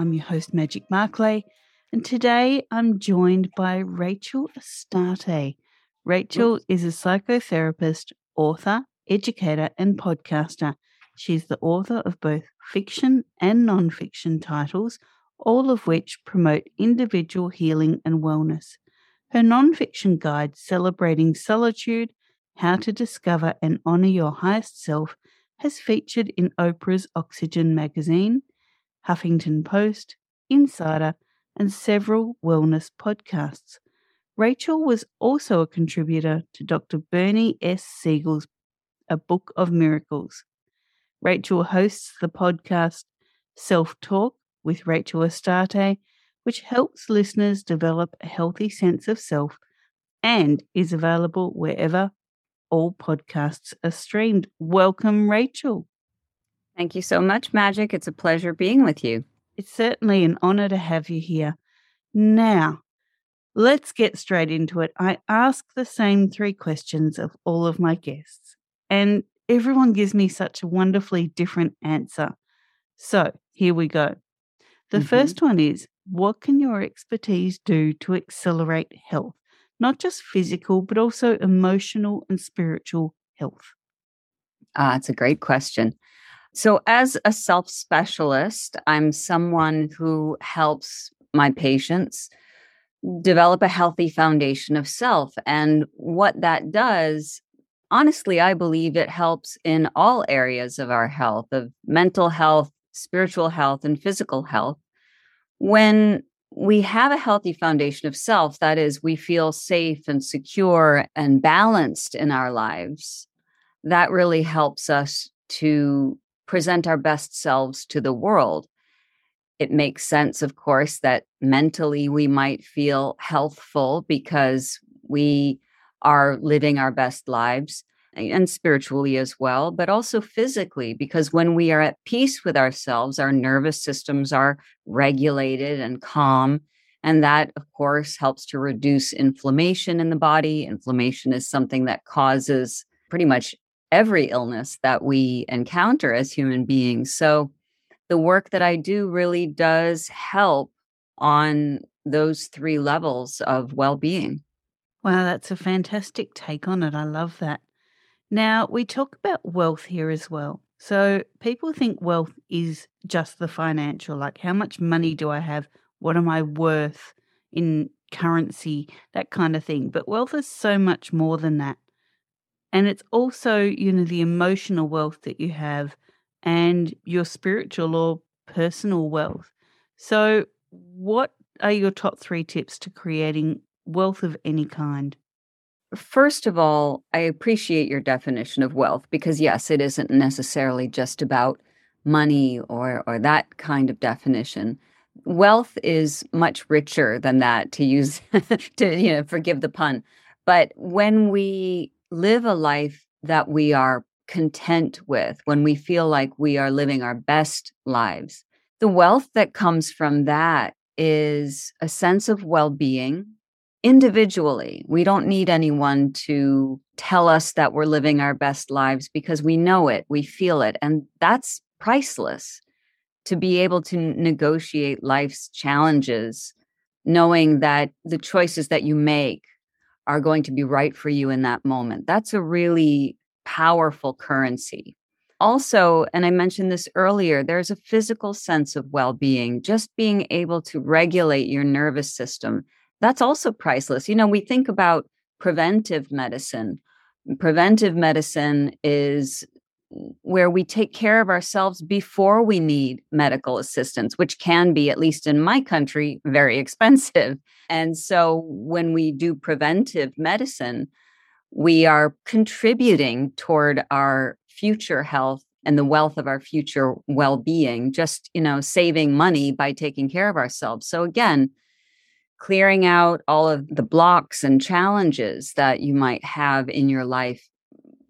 I'm your host, Magic Barclay, and today I'm joined by Rachel Astarte. Rachel is a psychotherapist, author, educator, and podcaster. She's the author of both fiction and non-fiction titles, all of which promote individual healing and wellness. Her non-fiction guide, Celebrating Solitude How to Discover and Honor Your Highest Self, has featured in Oprah's Oxygen magazine, Huffington Post, Insider, and several wellness podcasts. Rachel was also a contributor to Dr. Bernie S. Siegel's A Book of Miracles. Rachel hosts the podcast Self Talk with Rachel Astarte, which helps listeners develop a healthy sense of self and is available wherever all podcasts are streamed. Welcome, Rachel. Thank you so much, Magic. It's a pleasure being with you. It's certainly an honor to have you here. Now, let's get straight into it. I ask the same three questions of all of my guests, and everyone gives me such a wonderfully different answer. So, here we go. The mm-hmm. first one is What can your expertise do to accelerate health? Not just physical, but also emotional and spiritual health. Ah, it's a great question. So, as a self specialist, I'm someone who helps my patients develop a healthy foundation of self. And what that does, honestly, I believe it helps in all areas of our health, of mental health, spiritual health, and physical health. When we have a healthy foundation of self, that is, we feel safe and secure and balanced in our lives, that really helps us to present our best selves to the world. It makes sense, of course, that mentally we might feel healthful because we are living our best lives and spiritually as well, but also physically, because when we are at peace with ourselves, our nervous systems are regulated and calm. And that, of course, helps to reduce inflammation in the body. Inflammation is something that causes pretty much every illness that we encounter as human beings. So the work that I do really does help on those three levels of well being. Wow, that's a fantastic take on it. I love that. Now, we talk about wealth here as well. So, people think wealth is just the financial, like how much money do I have? What am I worth in currency? That kind of thing. But wealth is so much more than that. And it's also, you know, the emotional wealth that you have and your spiritual or personal wealth. So, what are your top three tips to creating wealth of any kind? First of all, I appreciate your definition of wealth because, yes, it isn't necessarily just about money or, or that kind of definition. Wealth is much richer than that, to use, to, you know, forgive the pun. But when we live a life that we are content with, when we feel like we are living our best lives. The wealth that comes from that is a sense of well being individually. We don't need anyone to tell us that we're living our best lives because we know it, we feel it. And that's priceless to be able to negotiate life's challenges, knowing that the choices that you make are going to be right for you in that moment. That's a really powerful currency. also, and I mentioned this earlier, there's a physical sense of well being, just being able to regulate your nervous system. That's also priceless. You know, we think about preventive medicine. Preventive medicine is where we take care of ourselves before we need medical assistance, which can be, at least in my country, very expensive. And so when we do preventive medicine, we are contributing toward our future health and the wealth of our future well-being just you know saving money by taking care of ourselves so again clearing out all of the blocks and challenges that you might have in your life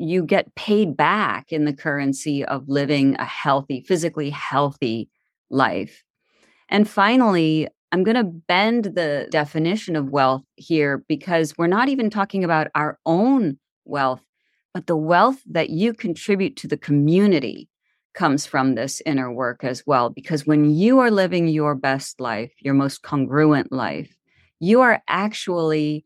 you get paid back in the currency of living a healthy physically healthy life and finally i'm going to bend the definition of wealth here because we're not even talking about our own wealth but the wealth that you contribute to the community comes from this inner work as well. Because when you are living your best life, your most congruent life, you are actually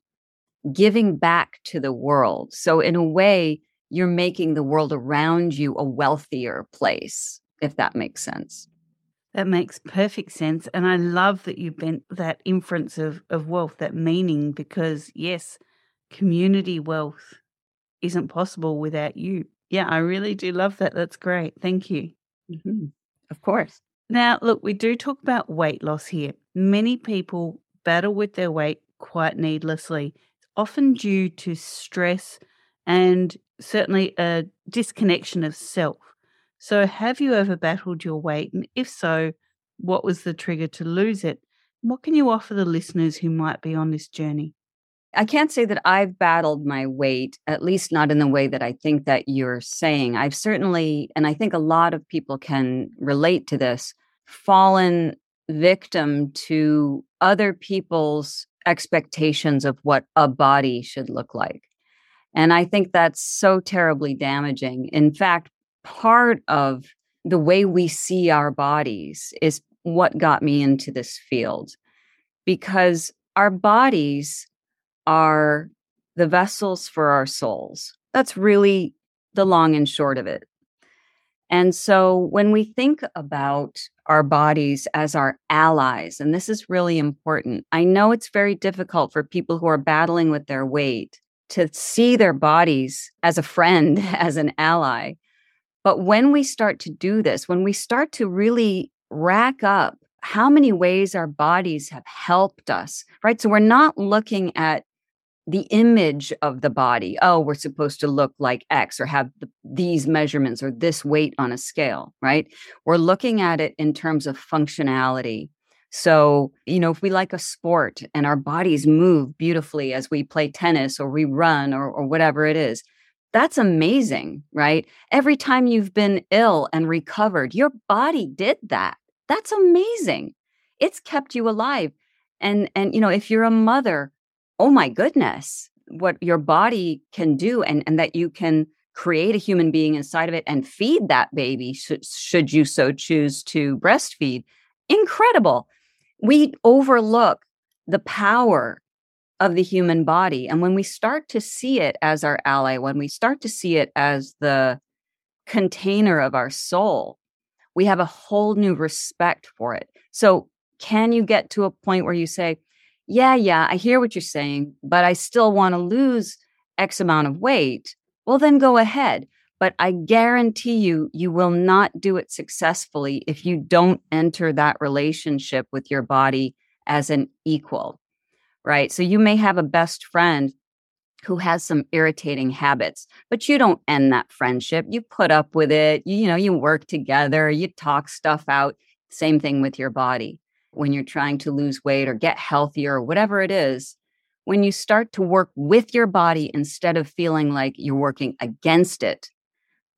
giving back to the world. So, in a way, you're making the world around you a wealthier place, if that makes sense. That makes perfect sense. And I love that you bent that inference of, of wealth, that meaning, because yes, community wealth isn't possible without you. Yeah, I really do love that. That's great. Thank you. Mm-hmm. Of course. Now, look, we do talk about weight loss here. Many people battle with their weight quite needlessly, it's often due to stress and certainly a disconnection of self. So, have you ever battled your weight? And if so, what was the trigger to lose it? What can you offer the listeners who might be on this journey? I can't say that I've battled my weight, at least not in the way that I think that you're saying. I've certainly, and I think a lot of people can relate to this, fallen victim to other people's expectations of what a body should look like. And I think that's so terribly damaging. In fact, part of the way we see our bodies is what got me into this field because our bodies are the vessels for our souls. That's really the long and short of it. And so when we think about our bodies as our allies, and this is really important, I know it's very difficult for people who are battling with their weight to see their bodies as a friend, as an ally. But when we start to do this, when we start to really rack up how many ways our bodies have helped us, right? So we're not looking at the image of the body. Oh, we're supposed to look like X or have the, these measurements or this weight on a scale, right? We're looking at it in terms of functionality. So, you know, if we like a sport and our bodies move beautifully as we play tennis or we run or, or whatever it is, that's amazing, right? Every time you've been ill and recovered, your body did that. That's amazing. It's kept you alive. And and you know, if you're a mother oh my goodness, what your body can do and, and that you can create a human being inside of it and feed that baby should, should you so choose to breastfeed. Incredible. We overlook the power of the human body. And when we start to see it as our ally, when we start to see it as the container of our soul, we have a whole new respect for it. So, can you get to a point where you say, yeah, yeah, I hear what you're saying, but I still want to lose X amount of weight, well, then go ahead. But I guarantee you, you will not do it successfully if you don't enter that relationship with your body as an equal, right? So you may have a best friend who has some irritating habits, but you don't end that friendship. You put up with it. You, you know, you work together, you talk stuff out. Same thing with your body when you're trying to lose weight or get healthier or whatever it is, when you start to work with your body instead of feeling like you're working against it,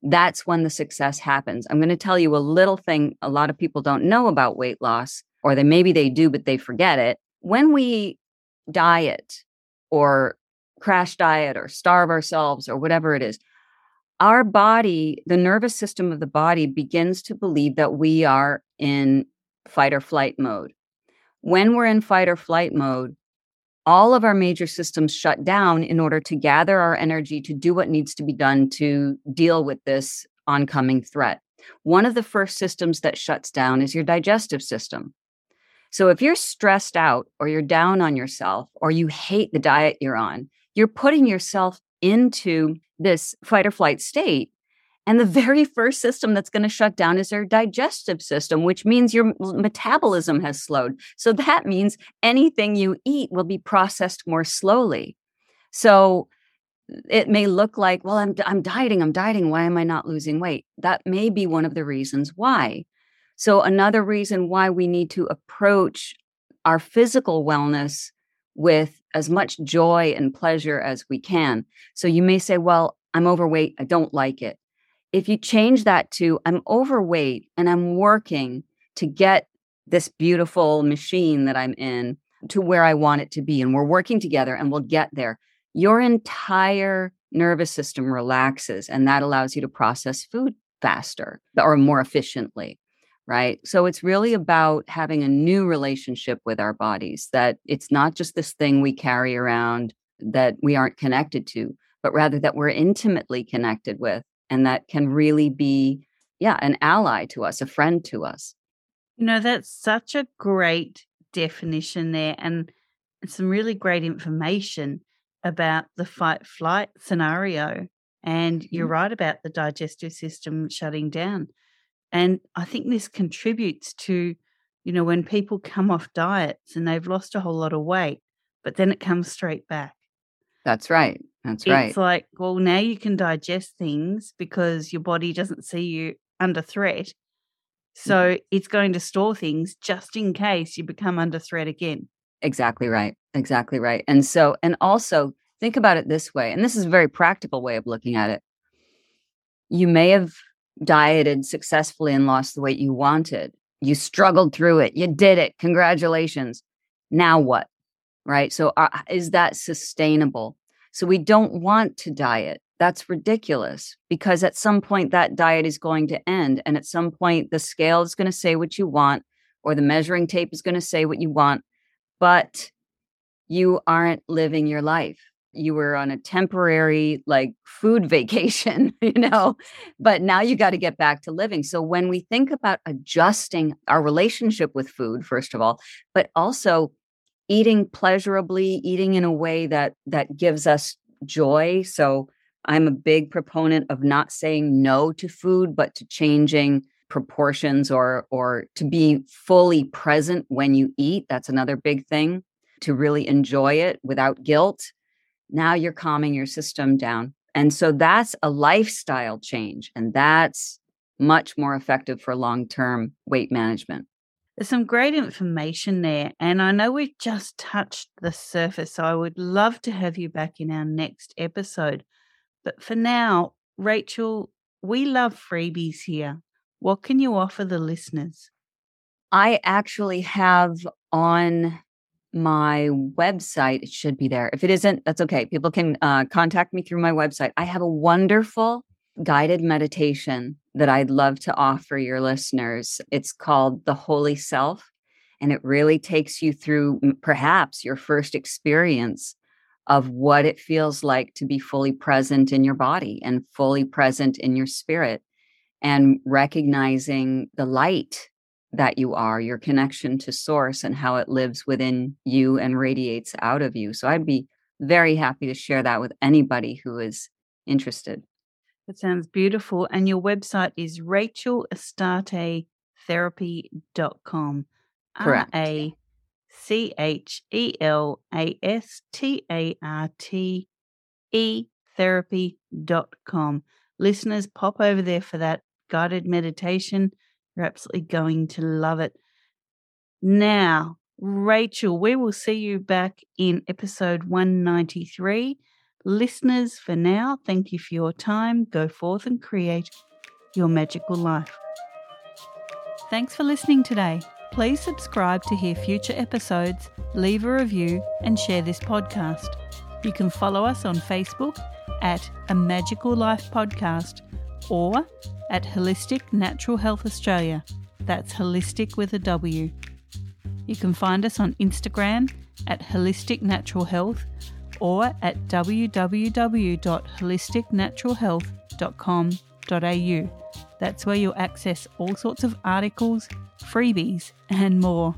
that's when the success happens. I'm going to tell you a little thing a lot of people don't know about weight loss, or they maybe they do, but they forget it. When we diet or crash diet or starve ourselves or whatever it is, our body, the nervous system of the body begins to believe that we are in fight or flight mode. When we're in fight or flight mode, all of our major systems shut down in order to gather our energy to do what needs to be done to deal with this oncoming threat. One of the first systems that shuts down is your digestive system. So if you're stressed out or you're down on yourself or you hate the diet you're on, you're putting yourself into this fight or flight state. And the very first system that's going to shut down is your digestive system, which means your metabolism has slowed. So that means anything you eat will be processed more slowly. So it may look like, well, I'm, I'm dieting, I'm dieting. Why am I not losing weight? That may be one of the reasons why. So, another reason why we need to approach our physical wellness with as much joy and pleasure as we can. So, you may say, well, I'm overweight, I don't like it. If you change that to, I'm overweight and I'm working to get this beautiful machine that I'm in to where I want it to be, and we're working together and we'll get there your entire nervous system relaxes and that allows you to process food faster or more efficiently right? So it's really about having a new relationship with our bodies that it's not just this thing we carry around that we aren't connected to but rather that we're intimately connected with and that can really be yeah an ally to us a friend to us you know that's such a great definition there and some really great information about the fight flight scenario. And you're mm-hmm. right about the digestive system shutting down. And I think this contributes to, you know, when people come off diets and they've lost a whole lot of weight, but then it comes straight back. That's right. That's it's right. It's like, well, now you can digest things because your body doesn't see you under threat. So mm-hmm. it's going to store things just in case you become under threat again. Exactly right. Exactly right. And so, and also think about it this way, and this is a very practical way of looking at it. You may have dieted successfully and lost the weight you wanted. You struggled through it. You did it. Congratulations. Now what? Right. So, uh, is that sustainable? So, we don't want to diet. That's ridiculous because at some point that diet is going to end. And at some point, the scale is going to say what you want, or the measuring tape is going to say what you want but you aren't living your life. You were on a temporary like food vacation, you know, but now you got to get back to living. So when we think about adjusting our relationship with food, first of all, but also eating pleasurably, eating in a way that that gives us joy. So I'm a big proponent of not saying no to food, but to changing proportions or or to be fully present when you eat. That's another big thing to really enjoy it without guilt. Now you're calming your system down. And so that's a lifestyle change and that's much more effective for long-term weight management there's some great information there and i know we've just touched the surface so i would love to have you back in our next episode but for now rachel we love freebies here what can you offer the listeners? I actually have on my website, it should be there. If it isn't, that's okay. People can uh, contact me through my website. I have a wonderful guided meditation that I'd love to offer your listeners. It's called The Holy Self, and it really takes you through perhaps your first experience of what it feels like to be fully present in your body and fully present in your spirit and recognizing the light that you are, your connection to source, and how it lives within you and radiates out of you. So I'd be very happy to share that with anybody who is interested. That sounds beautiful. And your website is rachelastartetherapy.com. Correct. R A C H E L A S T A R T E therapy.com. Listeners, pop over there for that guided meditation. You're absolutely going to love it. Now, Rachel, we will see you back in episode 193. Listeners, for now, thank you for your time. Go forth and create your magical life. Thanks for listening today. Please subscribe to hear future episodes, leave a review, and share this podcast. You can follow us on Facebook at A Magical Life Podcast or at Wholistic Natural Health Australia. That's holistic with a W. You can find us on Instagram at Wholistic Natural Health or at www.wholisticnaturalhealth.com.au. That's where you'll access all sorts of articles, freebies, and more.